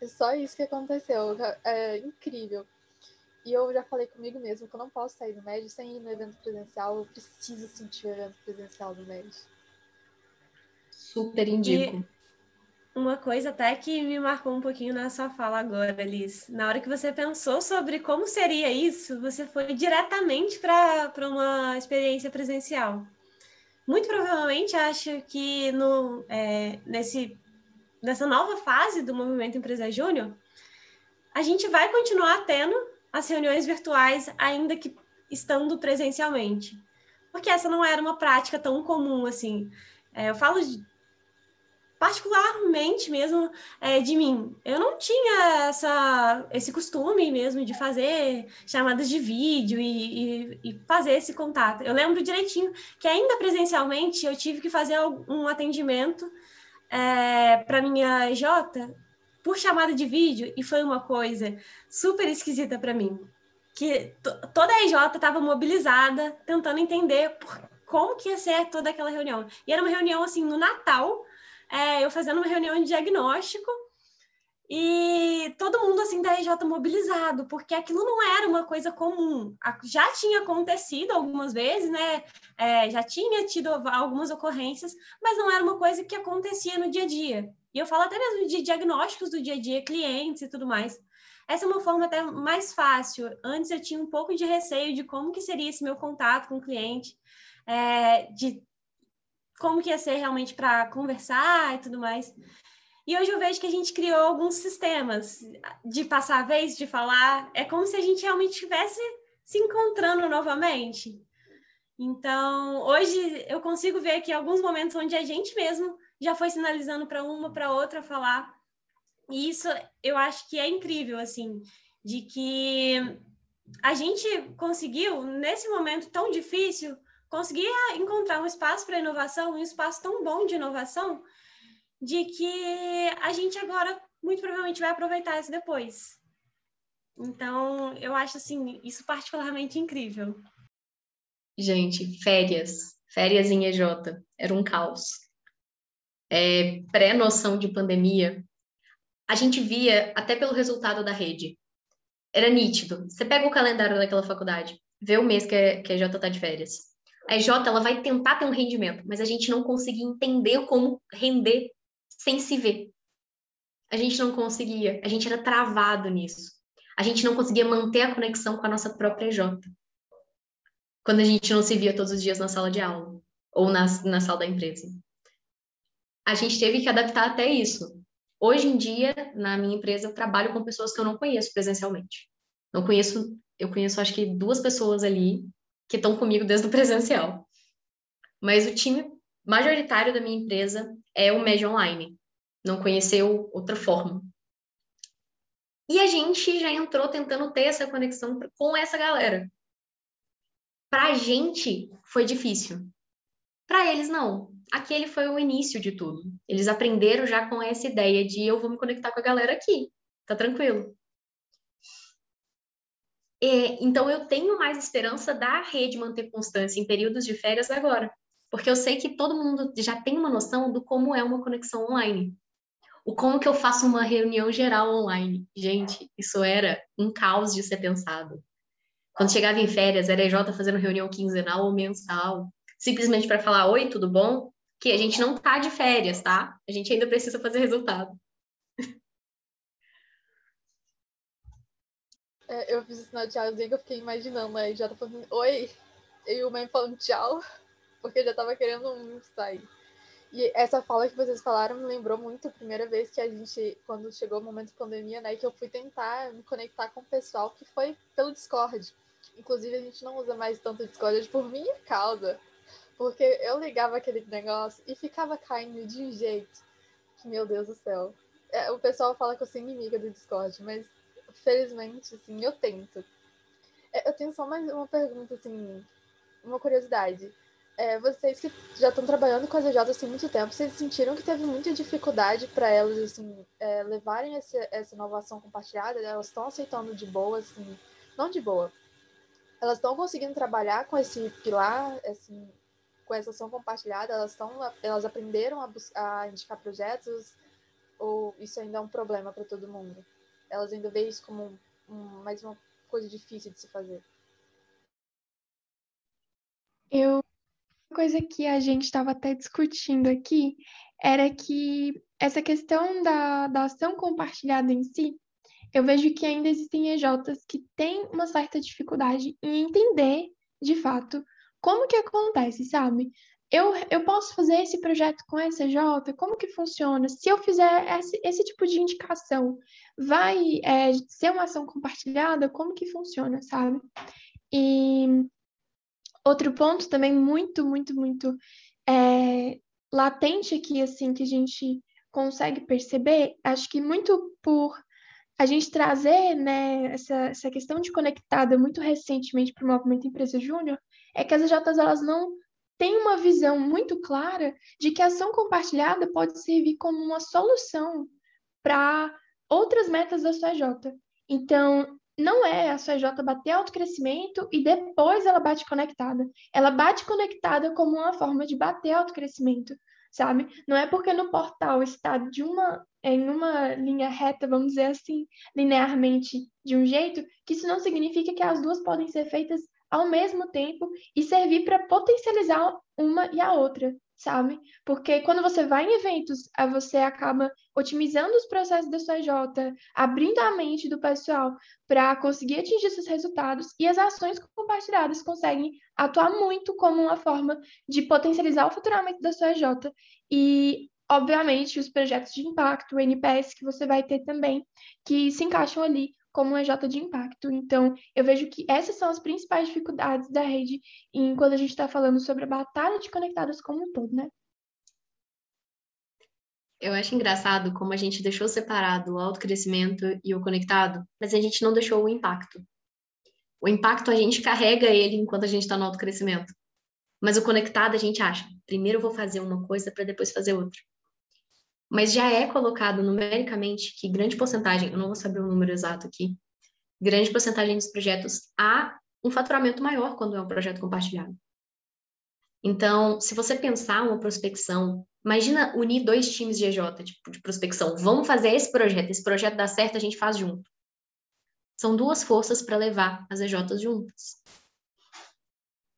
É só isso que aconteceu. É incrível. E eu já falei comigo mesmo que eu não posso sair do médio sem ir no evento presencial. Eu preciso sentir o evento presencial do médio.
Super indico.
E uma coisa até que me marcou um pouquinho na sua fala agora, Liz. Na hora que você pensou sobre como seria isso, você foi diretamente para uma experiência presencial. Muito provavelmente, acho que no, é, nesse, nessa nova fase do Movimento Empresa Júnior, a gente vai continuar tendo as reuniões virtuais, ainda que estando presencialmente. Porque essa não era uma prática tão comum assim. É, eu falo de particularmente mesmo é, de mim. Eu não tinha essa, esse costume mesmo de fazer chamadas de vídeo e, e, e, fazer esse contato. Eu lembro direitinho que ainda presencialmente eu tive que fazer um atendimento é, para minha J por chamada de vídeo e foi uma coisa super esquisita para mim. Que toda a EJ estava mobilizada, tentando entender por, como que ia ser toda aquela reunião. E era uma reunião assim no Natal, é, eu fazendo uma reunião de diagnóstico e todo mundo assim da RJ mobilizado, porque aquilo não era uma coisa comum. Já tinha acontecido algumas vezes, né? É, já tinha tido algumas ocorrências, mas não era uma coisa que acontecia no dia a dia. E eu falo até mesmo de diagnósticos do dia a dia, clientes e tudo mais. Essa é uma forma até mais fácil. Antes eu tinha um pouco de receio de como que seria esse meu contato com o cliente, é, de como que ia ser realmente para conversar e tudo mais. E hoje eu vejo que a gente criou alguns sistemas de passar a vez, de falar. É como se a gente realmente estivesse se encontrando novamente. Então, hoje eu consigo ver que alguns momentos onde a gente mesmo já foi sinalizando para uma, para outra falar. E isso eu acho que é incrível, assim, de que a gente conseguiu, nesse momento tão difícil, conseguia encontrar um espaço para inovação, um espaço tão bom de inovação, de que a gente agora muito provavelmente vai aproveitar isso depois. Então, eu acho assim, isso particularmente incrível.
Gente, férias, férias em EJ, era um caos. É, Pré-noção de pandemia, a gente via até pelo resultado da rede. Era nítido. Você pega o calendário daquela faculdade, vê o mês que a, que a EJ está de férias a EJ ela vai tentar ter um rendimento, mas a gente não conseguia entender como render sem se ver. A gente não conseguia, a gente era travado nisso. A gente não conseguia manter a conexão com a nossa própria EJ. Quando a gente não se via todos os dias na sala de aula ou na, na sala da empresa. A gente teve que adaptar até isso. Hoje em dia, na minha empresa, eu trabalho com pessoas que eu não conheço presencialmente. Não conheço, eu conheço acho que duas pessoas ali que estão comigo desde o presencial. Mas o time majoritário da minha empresa é o médio online. Não conheceu outra forma. E a gente já entrou tentando ter essa conexão com essa galera. Para a gente foi difícil. Para eles não. Aquele foi o início de tudo. Eles aprenderam já com essa ideia de eu vou me conectar com a galera aqui. Tá tranquilo. E, então eu tenho mais esperança da rede manter constância em períodos de férias agora, porque eu sei que todo mundo já tem uma noção do como é uma conexão online o como que eu faço uma reunião geral online. Gente, isso era um caos de ser pensado. Quando chegava em férias, era EJ fazendo reunião quinzenal ou mensal, simplesmente para falar: Oi, tudo bom? Que a gente não tá de férias, tá? A gente ainda precisa fazer resultado.
É, eu fiz isso na tchauzinho que eu fiquei imaginando, aí já tá falando oi, e o mãe falando tchau, porque já tava querendo sair. E essa fala que vocês falaram me lembrou muito a primeira vez que a gente, quando chegou o momento de pandemia, né, que eu fui tentar me conectar com o pessoal que foi pelo Discord. Inclusive, a gente não usa mais tanto o Discord por minha causa. Porque eu ligava aquele negócio e ficava caindo de um jeito que, meu Deus do céu. É, o pessoal fala que eu sou inimiga do Discord, mas felizmente, assim, eu tento. É, eu tenho só mais uma pergunta, assim, uma curiosidade é, vocês que já estão trabalhando com as EJs assim muito tempo, vocês sentiram que teve muita dificuldade para elas assim, é, levarem esse, essa inovação compartilhada? Elas estão aceitando de boa, assim, não de boa. Elas estão conseguindo trabalhar com esse pilar, assim, com essa ação compartilhada? Elas estão, elas aprenderam a, buscar, a indicar projetos? Ou isso ainda é um problema para todo mundo? Elas ainda veem isso como um, mais uma coisa difícil de se fazer?
Eu coisa que a gente estava até discutindo aqui era que essa questão da, da ação compartilhada em si, eu vejo que ainda existem EJs que têm uma certa dificuldade em entender, de fato, como que acontece, sabe? Eu, eu posso fazer esse projeto com essa EJ? Como que funciona? Se eu fizer esse, esse tipo de indicação, vai é, ser uma ação compartilhada? Como que funciona, sabe? E Outro ponto também muito, muito, muito é, latente aqui, assim, que a gente consegue perceber, acho que muito por a gente trazer né, essa, essa questão de conectada muito recentemente para o movimento Empresa Júnior, é que as EJs elas não têm uma visão muito clara de que a ação compartilhada pode servir como uma solução para outras metas da sua EJ. Então, não é a sua EJ bater autocrescimento e depois ela bate conectada. Ela bate conectada como uma forma de bater autocrescimento, sabe? Não é porque no portal está de uma em uma linha reta, vamos dizer assim, linearmente de um jeito, que isso não significa que as duas podem ser feitas ao mesmo tempo e servir para potencializar uma e a outra, sabe? Porque quando você vai em eventos, você acaba otimizando os processos da sua J, abrindo a mente do pessoal para conseguir atingir esses resultados e as ações compartilhadas conseguem atuar muito como uma forma de potencializar o faturamento da sua J e obviamente os projetos de impacto, o NPS que você vai ter também, que se encaixam ali como um EJ de impacto. Então, eu vejo que essas são as principais dificuldades da rede em quando a gente está falando sobre a batalha de conectadas como um todo, né?
Eu acho engraçado como a gente deixou separado o autocrescimento e o conectado, mas a gente não deixou o impacto. O impacto a gente carrega ele enquanto a gente está no autocrescimento. Mas o conectado a gente acha, primeiro eu vou fazer uma coisa para depois fazer outra mas já é colocado numericamente que grande porcentagem, eu não vou saber o número exato aqui, grande porcentagem dos projetos há um faturamento maior quando é um projeto compartilhado. Então, se você pensar uma prospecção, imagina unir dois times de EJ, tipo, de prospecção. Vamos fazer esse projeto, esse projeto dá certo, a gente faz junto. São duas forças para levar as EJs juntas.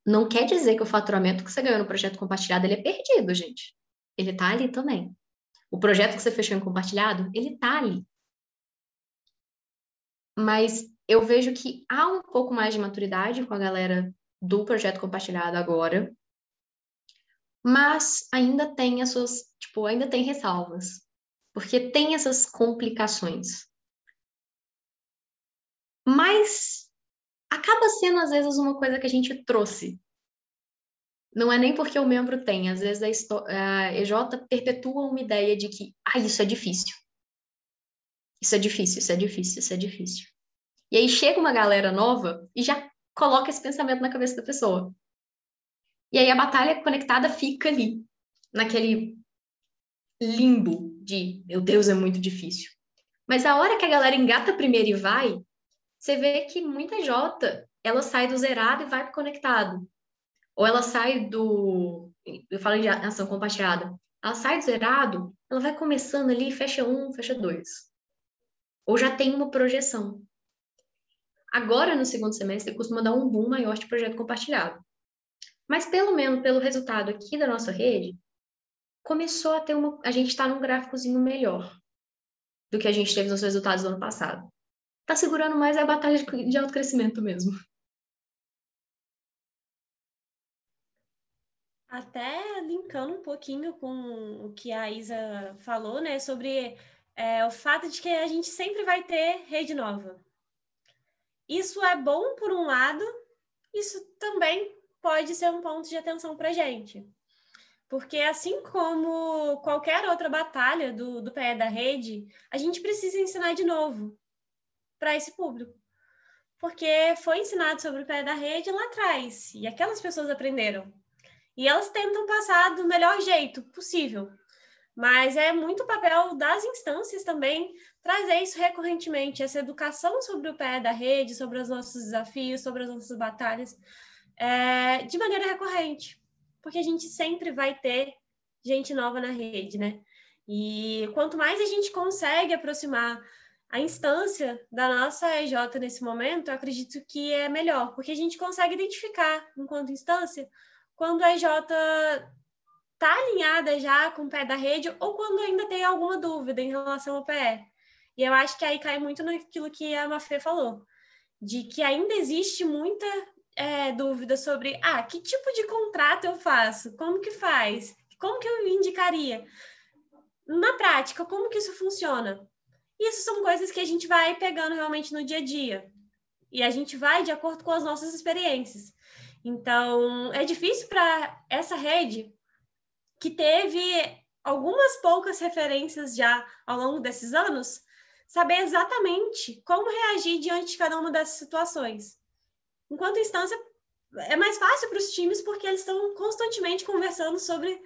Não quer dizer que o faturamento que você ganhou no projeto compartilhado ele é perdido, gente. Ele está ali também. O projeto que você fechou em compartilhado, ele tá ali. Mas eu vejo que há um pouco mais de maturidade com a galera do projeto compartilhado agora, mas ainda tem as suas, tipo, ainda tem ressalvas. porque tem essas complicações. Mas acaba sendo, às vezes, uma coisa que a gente trouxe. Não é nem porque o membro tem, às vezes a EJ perpetua uma ideia de que, ah, isso é difícil. Isso é difícil, isso é difícil, isso é difícil. E aí chega uma galera nova e já coloca esse pensamento na cabeça da pessoa. E aí a batalha conectada fica ali, naquele limbo de, meu Deus, é muito difícil. Mas a hora que a galera engata primeiro e vai, você vê que muita J, ela sai do zerado e vai para conectado. Ou ela sai do, eu falo de ação compartilhada, ela sai do zerado, ela vai começando ali, fecha um, fecha dois. Ou já tem uma projeção. Agora, no segundo semestre, costuma dar um boom maior de projeto compartilhado. Mas, pelo menos pelo resultado aqui da nossa rede, começou a ter uma. A gente está num gráficozinho melhor do que a gente teve nos resultados do ano passado. Está segurando mais a batalha de, de autocrescimento mesmo.
Até linkando um pouquinho com o que a Isa falou, né, sobre é, o fato de que a gente sempre vai ter rede nova. Isso é bom por um lado, isso também pode ser um ponto de atenção para a gente. Porque assim como qualquer outra batalha do, do pé da rede, a gente precisa ensinar de novo para esse público. Porque foi ensinado sobre o pé da rede lá atrás, e aquelas pessoas aprenderam. E elas tentam passar do melhor jeito possível. Mas é muito papel das instâncias também trazer isso recorrentemente, essa educação sobre o pé da rede, sobre os nossos desafios, sobre as nossas batalhas, é, de maneira recorrente porque a gente sempre vai ter gente nova na rede, né? E quanto mais a gente consegue aproximar a instância da nossa EJ nesse momento, eu acredito que é melhor, porque a gente consegue identificar, enquanto instância, quando a EJ está alinhada já com o pé da rede ou quando ainda tem alguma dúvida em relação ao PE. E eu acho que aí cai muito naquilo que a Mafê falou, de que ainda existe muita é, dúvida sobre ah, que tipo de contrato eu faço, como que faz, como que eu indicaria. Na prática, como que isso funciona? Isso são coisas que a gente vai pegando realmente no dia a dia. E a gente vai de acordo com as nossas experiências. Então, é difícil para essa rede que teve algumas poucas referências já ao longo desses anos, saber exatamente como reagir diante de cada uma dessas situações. Enquanto instância, é mais fácil para os times porque eles estão constantemente conversando sobre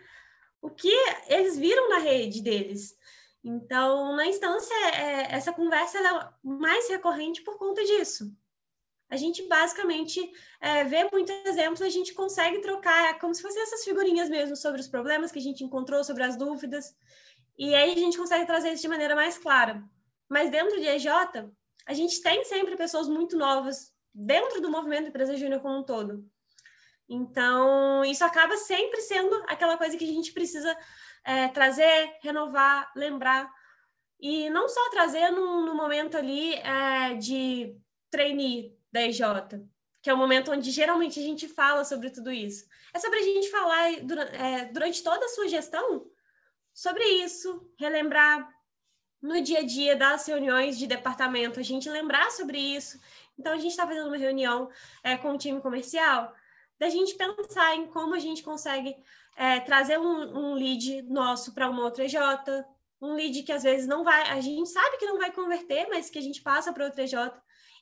o que eles viram na rede deles. Então, na instância, é, essa conversa é mais recorrente por conta disso. A gente basicamente é, vê muitos exemplos, a gente consegue trocar, como se fossem essas figurinhas mesmo sobre os problemas que a gente encontrou, sobre as dúvidas, e aí a gente consegue trazer isso de maneira mais clara. Mas dentro de EJ, a gente tem sempre pessoas muito novas dentro do movimento Empresa Júnior como um todo. Então, isso acaba sempre sendo aquela coisa que a gente precisa é, trazer, renovar, lembrar. E não só trazer no, no momento ali é, de trainee da EJ, que é o momento onde geralmente a gente fala sobre tudo isso. É sobre a gente falar durante, é, durante toda a sua gestão sobre isso, relembrar no dia a dia das reuniões de departamento, a gente lembrar sobre isso então, a gente está fazendo uma reunião é, com o time comercial, da gente pensar em como a gente consegue é, trazer um, um lead nosso para uma outra EJ, um lead que às vezes não vai, a gente sabe que não vai converter, mas que a gente passa para outra EJ.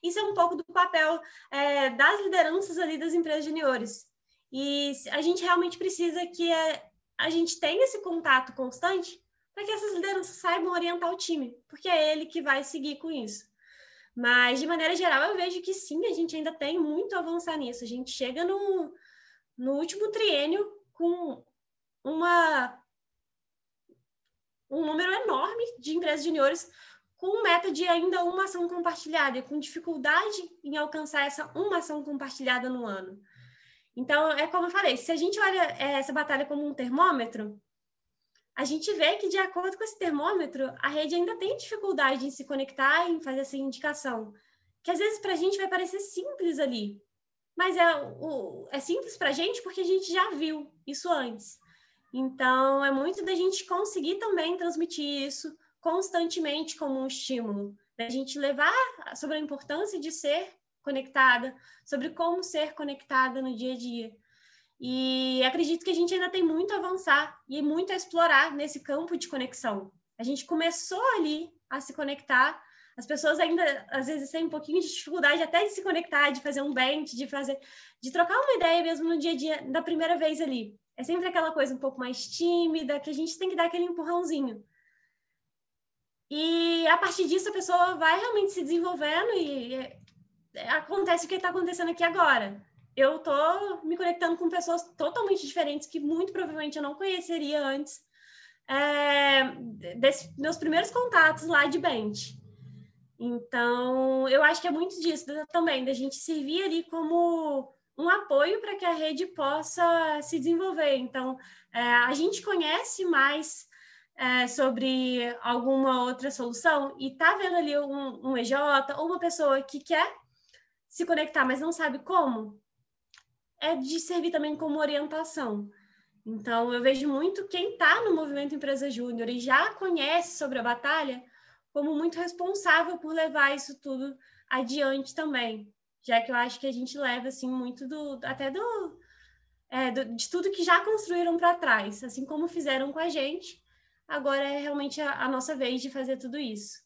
Isso é um pouco do papel é, das lideranças ali das empresas juniores. E a gente realmente precisa que a, é, a gente tenha esse contato constante para que essas lideranças saibam orientar o time, porque é ele que vai seguir com isso. Mas, de maneira geral, eu vejo que sim, a gente ainda tem muito a avançar nisso. A gente chega no, no último triênio com uma, um número enorme de empresas juniores com meta de ainda uma ação compartilhada e com dificuldade em alcançar essa uma ação compartilhada no ano. Então, é como eu falei, se a gente olha é, essa batalha como um termômetro, a gente vê que, de acordo com esse termômetro, a rede ainda tem dificuldade em se conectar e em fazer essa indicação. Que às vezes para a gente vai parecer simples ali, mas é, o, é simples para a gente porque a gente já viu isso antes. Então, é muito da gente conseguir também transmitir isso constantemente como um estímulo, da gente levar sobre a importância de ser conectada, sobre como ser conectada no dia a dia. E acredito que a gente ainda tem muito a avançar e muito a explorar nesse campo de conexão. A gente começou ali a se conectar, as pessoas ainda às vezes têm um pouquinho de dificuldade até de se conectar, de fazer um bench, de fazer, de trocar uma ideia mesmo no dia a dia, da primeira vez ali. É sempre aquela coisa um pouco mais tímida, que a gente tem que dar aquele empurrãozinho. E a partir disso a pessoa vai realmente se desenvolvendo e é, acontece o que está acontecendo aqui agora. Eu estou me conectando com pessoas totalmente diferentes que muito provavelmente eu não conheceria antes é, desses meus primeiros contatos lá de bench. Então, eu acho que é muito disso também, da gente servir ali como um apoio para que a rede possa se desenvolver. Então, é, a gente conhece mais é, sobre alguma outra solução e tá vendo ali um, um EJ ou uma pessoa que quer se conectar, mas não sabe como, é de servir também como orientação. Então, eu vejo muito quem está no movimento Empresa Júnior e já conhece sobre a batalha como muito responsável por levar isso tudo adiante também, já que eu acho que a gente leva assim muito do até do, é, do de tudo que já construíram para trás, assim como fizeram com a gente. Agora é realmente a, a nossa vez de fazer tudo isso.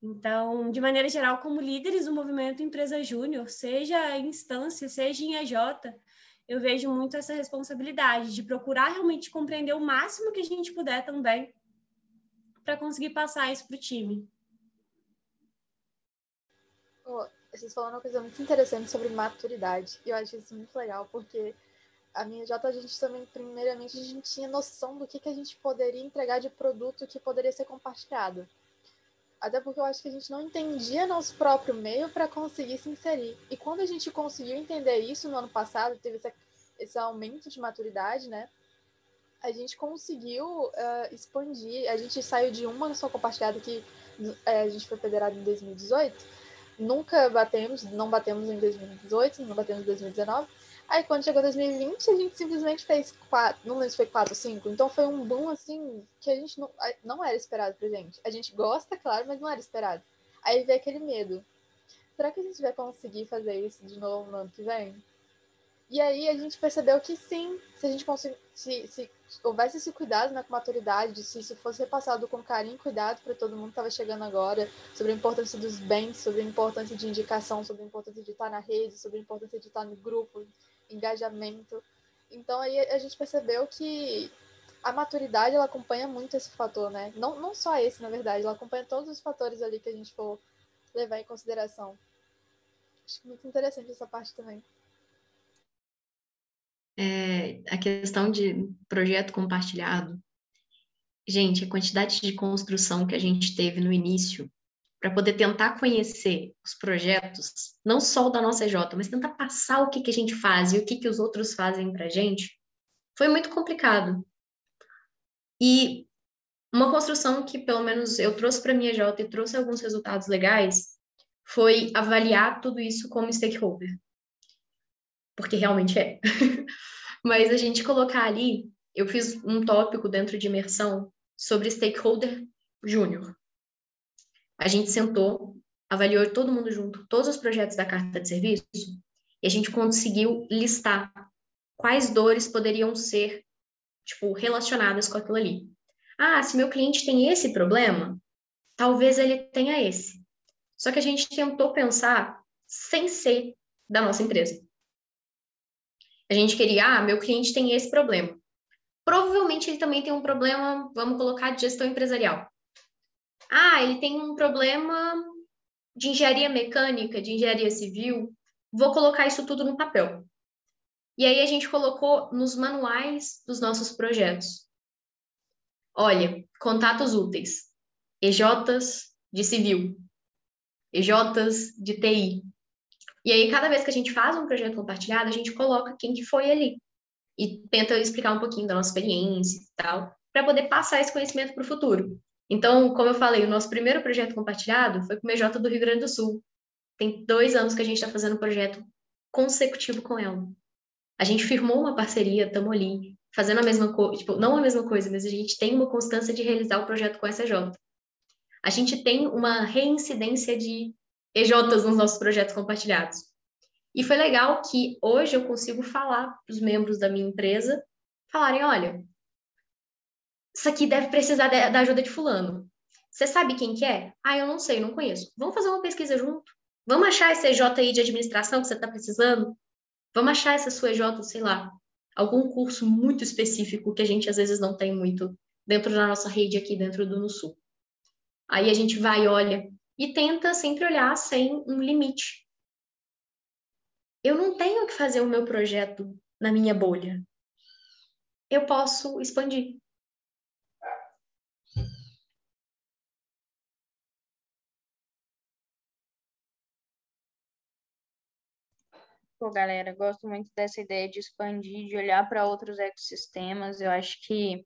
Então, de maneira geral, como líderes do movimento Empresa Júnior, seja em instância, seja em EJ, eu vejo muito essa responsabilidade de procurar realmente compreender o máximo que a gente puder também para conseguir passar isso para o time.
Oh, vocês falaram uma coisa muito interessante sobre maturidade. E eu acho isso muito legal, porque a minha J, a gente também, primeiramente, a gente tinha noção do que, que a gente poderia entregar de produto que poderia ser compartilhado. Até porque eu acho que a gente não entendia nosso próprio meio para conseguir se inserir. E quando a gente conseguiu entender isso no ano passado, teve esse, esse aumento de maturidade, né? a gente conseguiu uh, expandir. A gente saiu de uma só compartilhada que uh, a gente foi federado em 2018. Nunca batemos, não batemos em 2018, não batemos em 2019. Aí quando chegou 2020, a gente simplesmente fez quatro, não lembro se foi quatro ou cinco. Então foi um boom assim que a gente não, não era esperado pra gente. A gente gosta, claro, mas não era esperado. Aí veio aquele medo. Será que a gente vai conseguir fazer isso de novo no ano que vem? E aí a gente percebeu que sim, se a gente conseguir, se, se houvesse esse cuidado né, com maturidade, se isso fosse repassado com carinho e cuidado para todo mundo que estava chegando agora, sobre a importância dos bens, sobre a importância de indicação, sobre a importância de estar na rede, sobre a importância de estar no grupo, engajamento. Então aí a gente percebeu que a maturidade ela acompanha muito esse fator, né? Não, não só esse, na verdade, ela acompanha todos os fatores ali que a gente for levar em consideração. Acho muito interessante essa parte também
é, a questão de projeto compartilhado. Gente, a quantidade de construção que a gente teve no início para poder tentar conhecer os projetos, não só o da nossa EJ, mas tentar passar o que, que a gente faz e o que, que os outros fazem para a gente, foi muito complicado. E uma construção que, pelo menos, eu trouxe para a minha EJ e trouxe alguns resultados legais, foi avaliar tudo isso como stakeholder porque realmente é. Mas a gente colocar ali, eu fiz um tópico dentro de imersão sobre stakeholder júnior. A gente sentou, avaliou todo mundo junto, todos os projetos da carta de serviço, e a gente conseguiu listar quais dores poderiam ser, tipo, relacionadas com aquilo ali. Ah, se meu cliente tem esse problema, talvez ele tenha esse. Só que a gente tentou pensar sem ser da nossa empresa. A gente queria, ah, meu cliente tem esse problema. Provavelmente ele também tem um problema, vamos colocar, de gestão empresarial. Ah, ele tem um problema de engenharia mecânica, de engenharia civil. Vou colocar isso tudo no papel. E aí a gente colocou nos manuais dos nossos projetos. Olha, contatos úteis. EJs de civil, EJs de TI, e aí, cada vez que a gente faz um projeto compartilhado, a gente coloca quem que foi ali. E tenta explicar um pouquinho da nossa experiência e tal, para poder passar esse conhecimento para o futuro. Então, como eu falei, o nosso primeiro projeto compartilhado foi com o MJ do Rio Grande do Sul. Tem dois anos que a gente está fazendo um projeto consecutivo com ela. A gente firmou uma parceria, estamos ali, fazendo a mesma coisa, tipo, não a mesma coisa, mas a gente tem uma constância de realizar o projeto com a SJ. a gente tem uma reincidência de EJs nos nossos projetos compartilhados. E foi legal que hoje eu consigo falar para os membros da minha empresa, falarem, olha, isso aqui deve precisar da ajuda de fulano. Você sabe quem que é? Ah, eu não sei, não conheço. Vamos fazer uma pesquisa junto? Vamos achar esse EJ aí de administração que você está precisando? Vamos achar essa sua EJ, sei lá, algum curso muito específico que a gente às vezes não tem muito dentro da nossa rede aqui dentro do Sul. Aí a gente vai, olha, e tenta sempre olhar sem um limite. Eu não tenho que fazer o meu projeto na minha bolha. Eu posso expandir.
Pô, galera, gosto muito dessa ideia de expandir, de olhar para outros ecossistemas. Eu acho que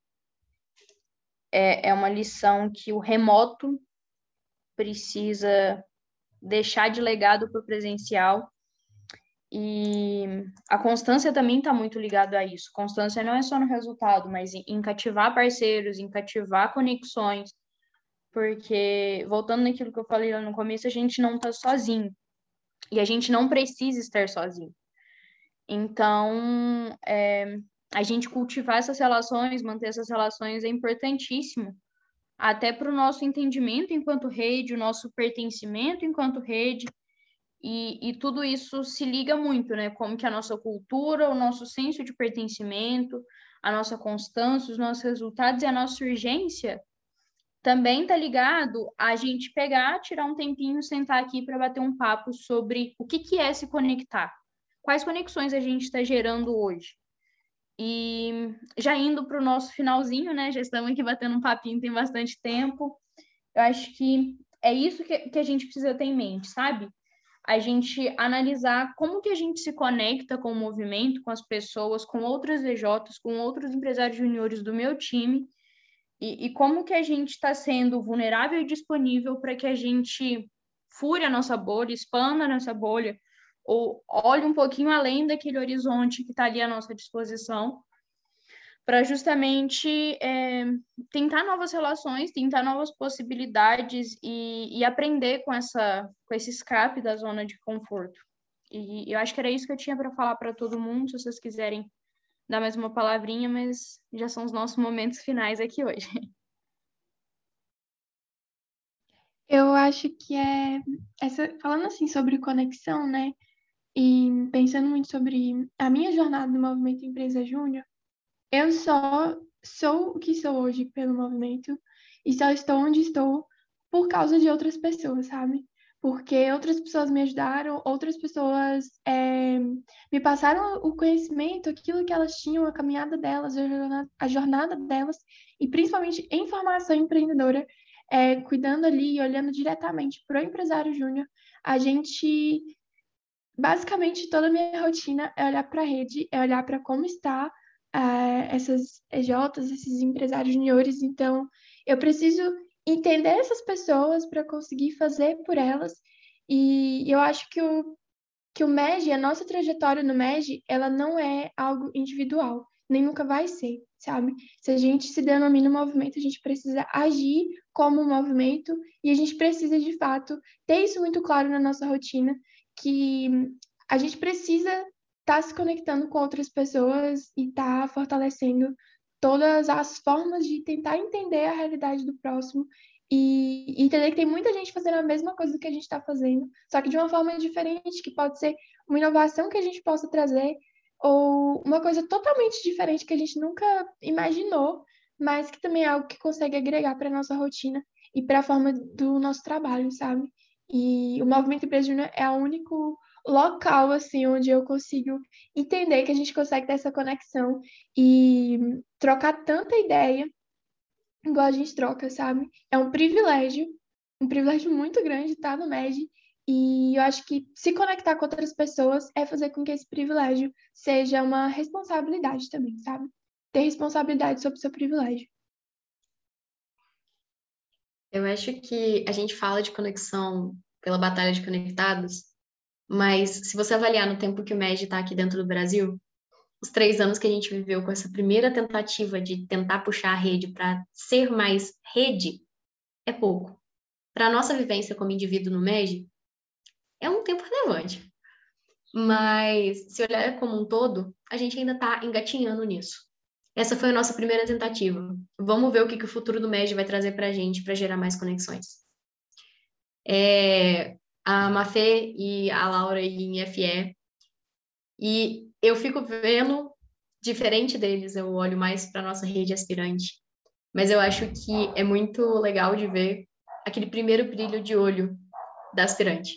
é, é uma lição que o remoto precisa deixar de legado para o presencial. E a constância também está muito ligada a isso. Constância não é só no resultado, mas em, cativar parceiros, em cativar conexões, porque, voltando naquilo que eu falei lá no começo, a gente não está sozinho. E a gente não precisa estar sozinho. Então, é, a gente cultivar essas relações, manter essas relações é importantíssimo, até para o nosso entendimento enquanto rede, o nosso pertencimento enquanto rede, e, e tudo isso se liga muito, né? Como que a nossa cultura, o nosso senso de pertencimento, a nossa constância, os nossos resultados e a nossa urgência também está ligado a gente pegar, tirar um tempinho, sentar aqui para bater um papo sobre o que, que é se conectar. Quais conexões a gente está gerando hoje? E já indo para o nosso finalzinho, né? Já estamos aqui batendo um papinho, tem bastante tempo. Eu acho que é isso que, que a gente precisa ter em mente, sabe? A gente analisar como que a gente se conecta com o movimento, com as pessoas, com outras VJs, com outros empresários juniores do meu time e, e como que a gente está sendo vulnerável e disponível para que a gente fure a nossa bolha, expanda a nossa bolha, ou olhe um pouquinho além daquele horizonte que está ali à nossa disposição, para justamente é, tentar novas relações, tentar novas possibilidades e, e, aprender com, essa, com esse escape da zona de conforto. E eu acho que era isso que eu tinha para falar para todo mundo. Se vocês quiserem dar mais uma palavrinha, mas já são os nossos momentos finais aqui hoje.
Eu acho que é essa falando assim sobre conexão, né? E pensando muito sobre a minha jornada no movimento Empresa Júnior, eu só sou o que sou hoje pelo movimento e só estou onde estou por causa de outras pessoas, sabe? Porque outras pessoas me ajudaram, outras pessoas é, me passaram o conhecimento, aquilo que elas tinham, a caminhada delas, a jornada, a jornada delas, e principalmente em formação empreendedora, é, cuidando ali, olhando diretamente para o empresário júnior, a gente, basicamente, toda a minha rotina é olhar para a rede, é olhar para como está é, essas EJs, esses empresários juniores, então eu preciso entender essas pessoas para conseguir fazer por elas. E eu acho que o, que o MEG, a nossa trajetória no MEG, ela não é algo individual, nem nunca vai ser, sabe? Se a gente se denomina um movimento, a gente precisa agir como um movimento e a gente precisa, de fato, ter isso muito claro na nossa rotina, que a gente precisa estar tá se conectando com outras pessoas e estar tá fortalecendo todas as formas de tentar entender a realidade do próximo e, entender que tem muita gente fazendo a mesma coisa que a gente está fazendo, só que de uma forma diferente, que pode ser uma inovação que a gente possa trazer ou uma coisa totalmente diferente que a gente nunca imaginou, mas que também é algo que consegue agregar para a nossa rotina e para a forma do nosso trabalho, sabe? E o Movimento Empresa Júnior é o único local assim onde eu consigo entender que a gente consegue ter essa conexão e trocar tanta ideia igual a gente troca, sabe? É um privilégio, um privilégio muito grande estar no MED e eu acho que se conectar com outras pessoas é fazer com que esse privilégio seja uma responsabilidade também, sabe? Ter responsabilidade sobre o seu privilégio.
Eu acho que a gente fala de conexão pela batalha de conectados, mas se você avaliar no tempo que o MED está aqui dentro do Brasil, os três anos que a gente viveu com essa primeira tentativa de tentar puxar a rede para ser mais rede, é pouco. para a nossa vivência como indivíduo no MEG, é um tempo relevante. Mas, se olhar como um todo, a gente ainda está engatinhando nisso. Essa foi a nossa primeira tentativa. Vamos ver o que, que o futuro do MEG vai trazer para a gente para gerar mais conexões. É, a Mafê e a Laura em FE. E eu fico vendo diferente deles, eu olho mais para nossa rede aspirante. Mas eu acho que é muito legal de ver aquele primeiro brilho de olho da aspirante.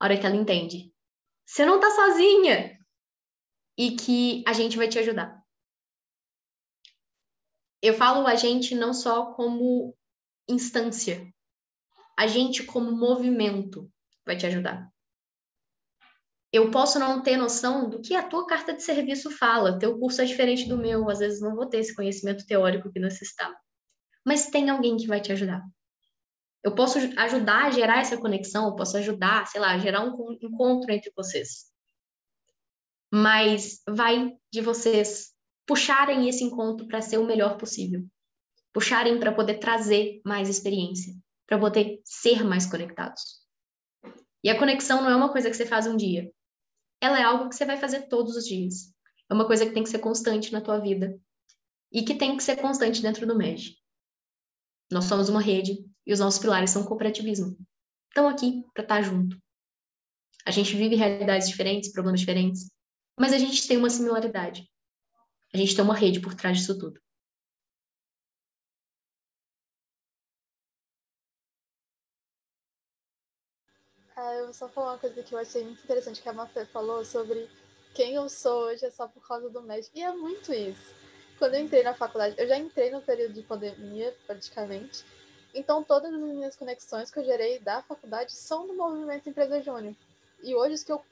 A hora que ela entende. Você não tá sozinha! E que a gente vai te ajudar. Eu falo a gente não só como instância, a gente como movimento vai te ajudar. Eu posso não ter noção do que a tua carta de serviço fala, teu curso é diferente do meu, às vezes não vou ter esse conhecimento teórico que necessitava. Mas tem alguém que vai te ajudar. Eu posso ajudar a gerar essa conexão, eu posso ajudar, sei lá, a gerar um encontro entre vocês. Mas vai de vocês puxarem esse encontro para ser o melhor possível. Puxarem para poder trazer mais experiência, para poder ser mais conectados. E a conexão não é uma coisa que você faz um dia. Ela é algo que você vai fazer todos os dias. É uma coisa que tem que ser constante na tua vida. E que tem que ser constante dentro do MEG. Nós somos uma rede e os nossos pilares são cooperativismo. Estão aqui para estar tá junto. A gente vive realidades diferentes, problemas diferentes, mas a gente tem uma similaridade. A gente tem uma rede por trás disso tudo.
Ah, eu vou só falar uma coisa que eu achei muito interessante que a Mafê falou sobre quem eu sou hoje é só por causa do médico. E é muito isso. Quando eu entrei na faculdade, eu já entrei no período de pandemia, praticamente, então, todas as minhas conexões que eu gerei da faculdade são do movimento Empresa Júnior. E hoje, os que eu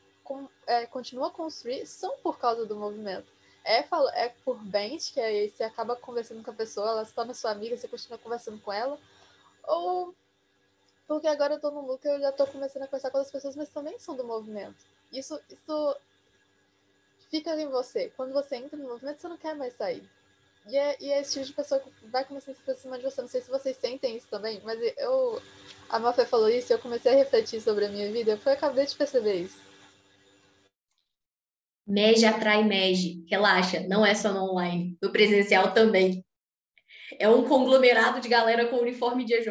é, continuo a construir são por causa do movimento. É, é por bens, que aí você acaba conversando com a pessoa, ela se torna sua amiga, você continua conversando com ela. Ou porque agora eu tô no lucro eu já tô começando a conversar com outras pessoas, mas também são do movimento. Isso, isso fica em você. Quando você entra no movimento, você não quer mais sair. E é, e é esse tipo de pessoa que vai começando a se aproximar de você. Não sei se vocês sentem isso também, mas eu. A Mafé falou isso e eu comecei a refletir sobre a minha vida. Eu acabei de perceber isso.
MEG atrai MEG. Relaxa, não é só no online. No presencial também. É um conglomerado de galera com uniforme de EJ.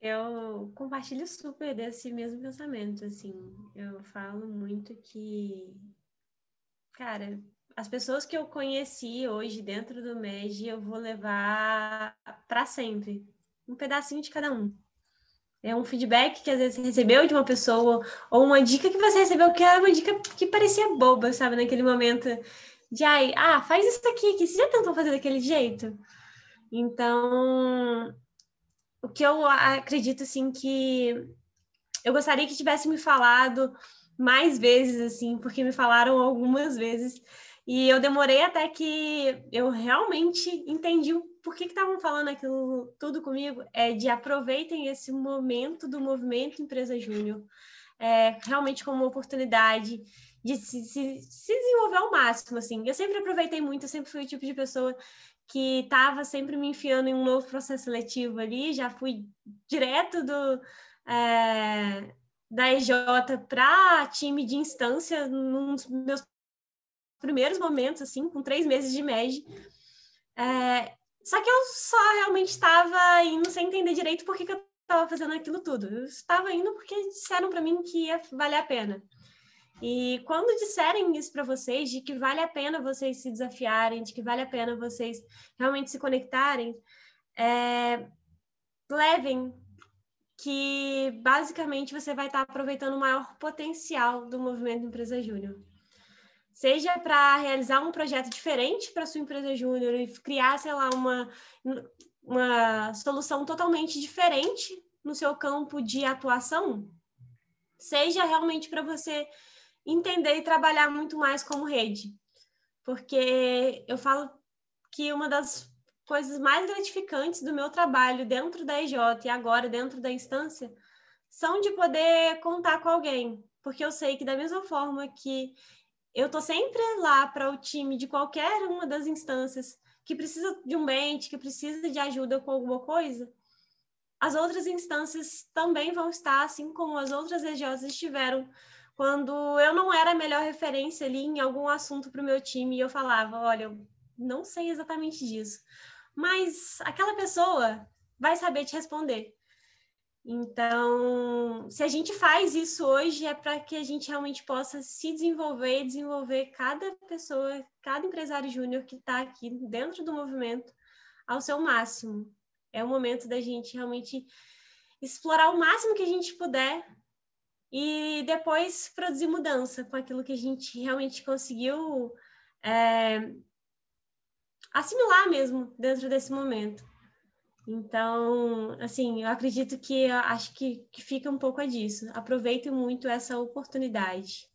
Eu compartilho super desse mesmo pensamento, assim. Eu falo muito que Cara, as pessoas que eu conheci hoje dentro do MEG, eu vou levar para sempre. Um pedacinho de cada um. É um feedback que às vezes você recebeu de uma pessoa, ou uma dica que você recebeu que era uma dica que parecia boba, sabe, naquele momento. De, ai, ah, faz isso aqui, que você já tentou fazer daquele jeito? Então, o que eu acredito, assim, que eu gostaria que tivesse me falado mais vezes, assim, porque me falaram algumas vezes. E eu demorei até que eu realmente entendi o porquê que estavam falando aquilo tudo comigo. É de aproveitem esse momento do movimento Empresa Júnior, é, realmente como uma oportunidade de se, se, se desenvolver ao máximo, assim. Eu sempre aproveitei muito, eu sempre fui o tipo de pessoa que estava sempre me enfiando em um novo processo seletivo ali, já fui direto do, é, da EJ para time de instância nos meus primeiros momentos, assim, com três meses de MED. É, só que eu só realmente estava indo sem entender direito por que, que eu estava fazendo aquilo tudo. Eu estava indo porque disseram para mim que ia valer a pena. E quando disserem isso para vocês, de que vale a pena vocês se desafiarem, de que vale a pena vocês realmente se conectarem, é, levem que basicamente você vai estar aproveitando o maior potencial do movimento Empresa Júnior. Seja para realizar um projeto diferente para sua empresa júnior e criar, sei lá, uma, uma solução totalmente diferente no seu campo de atuação, seja realmente para você entender e trabalhar muito mais como rede. Porque eu falo que uma das coisas mais gratificantes do meu trabalho dentro da EJ e agora dentro da instância são de poder contar com alguém, porque eu sei que da mesma forma que eu tô sempre lá para o time de qualquer uma das instâncias que precisa de um mente, que precisa de ajuda com alguma coisa, as outras instâncias também vão estar, assim como as outras regiões estiveram, quando eu não era a melhor referência ali em algum assunto para o meu time e eu falava, olha, eu não sei exatamente disso, mas aquela pessoa vai saber te responder. Então, se a gente faz isso hoje, é para que a gente realmente possa se desenvolver e desenvolver cada pessoa, cada empresário júnior que está aqui dentro do movimento ao seu máximo. É o momento da gente realmente explorar o máximo que a gente puder e depois produzir mudança com aquilo que a gente realmente conseguiu é, assimilar mesmo dentro desse momento. Então, assim, eu acredito que eu acho que, que fica um pouco disso. Aproveite muito essa oportunidade.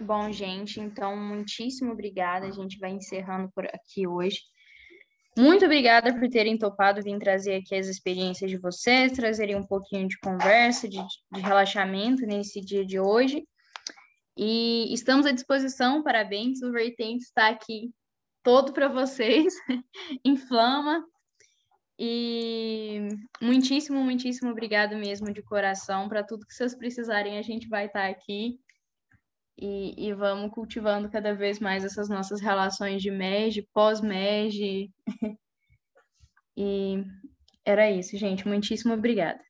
Bom, gente, então, muitíssimo obrigada. A gente vai encerrando por aqui hoje. Muito obrigada por terem topado vir trazer aqui as experiências de vocês, trazerem um pouquinho de conversa, de, de relaxamento nesse dia de hoje. E estamos à disposição, parabéns, o Vertente está aqui todo para vocês, inflama. E muitíssimo, muitíssimo obrigado mesmo de coração. Para tudo que vocês precisarem, a gente vai estar aqui. E, e vamos cultivando cada vez mais essas nossas relações de MEG, pós-MEG. e era isso, gente. Muitíssimo obrigada.